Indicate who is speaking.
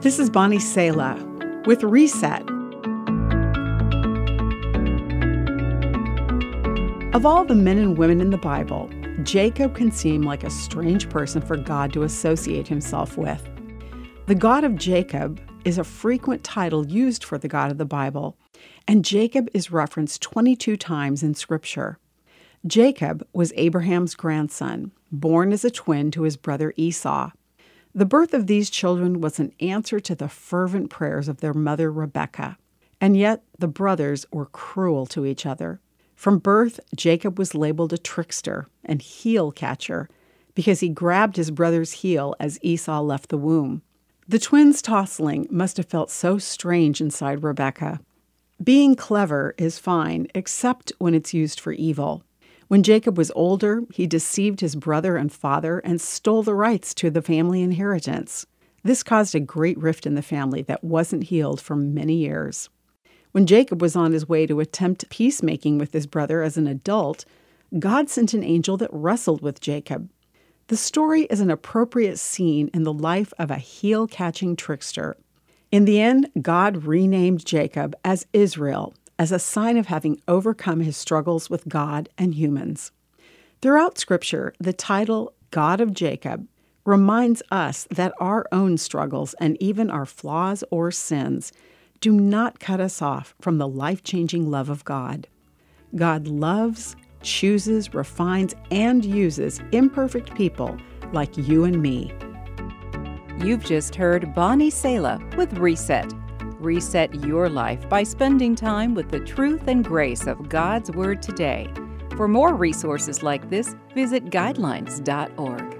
Speaker 1: This is Bonnie Sala with Reset. Of all the men and women in the Bible, Jacob can seem like a strange person for God to associate himself with. The God of Jacob is a frequent title used for the God of the Bible, and Jacob is referenced 22 times in Scripture. Jacob was Abraham's grandson, born as a twin to his brother Esau. The birth of these children was an answer to the fervent prayers of their mother Rebecca. And yet the brothers were cruel to each other. From birth, Jacob was labeled a trickster and heel catcher because he grabbed his brother's heel as Esau left the womb. The twins' tossling must have felt so strange inside Rebecca. Being clever is fine, except when it's used for evil. When Jacob was older, he deceived his brother and father and stole the rights to the family inheritance. This caused a great rift in the family that wasn't healed for many years. When Jacob was on his way to attempt peacemaking with his brother as an adult, God sent an angel that wrestled with Jacob. The story is an appropriate scene in the life of a heel catching trickster. In the end, God renamed Jacob as Israel as a sign of having overcome his struggles with God and humans. Throughout Scripture, the title God of Jacob reminds us that our own struggles and even our flaws or sins do not cut us off from the life changing love of God. God loves, chooses, refines, and uses imperfect people like you and me.
Speaker 2: You've just heard Bonnie Sala with Reset. Reset your life by spending time with the truth and grace of God's Word today. For more resources like this, visit guidelines.org.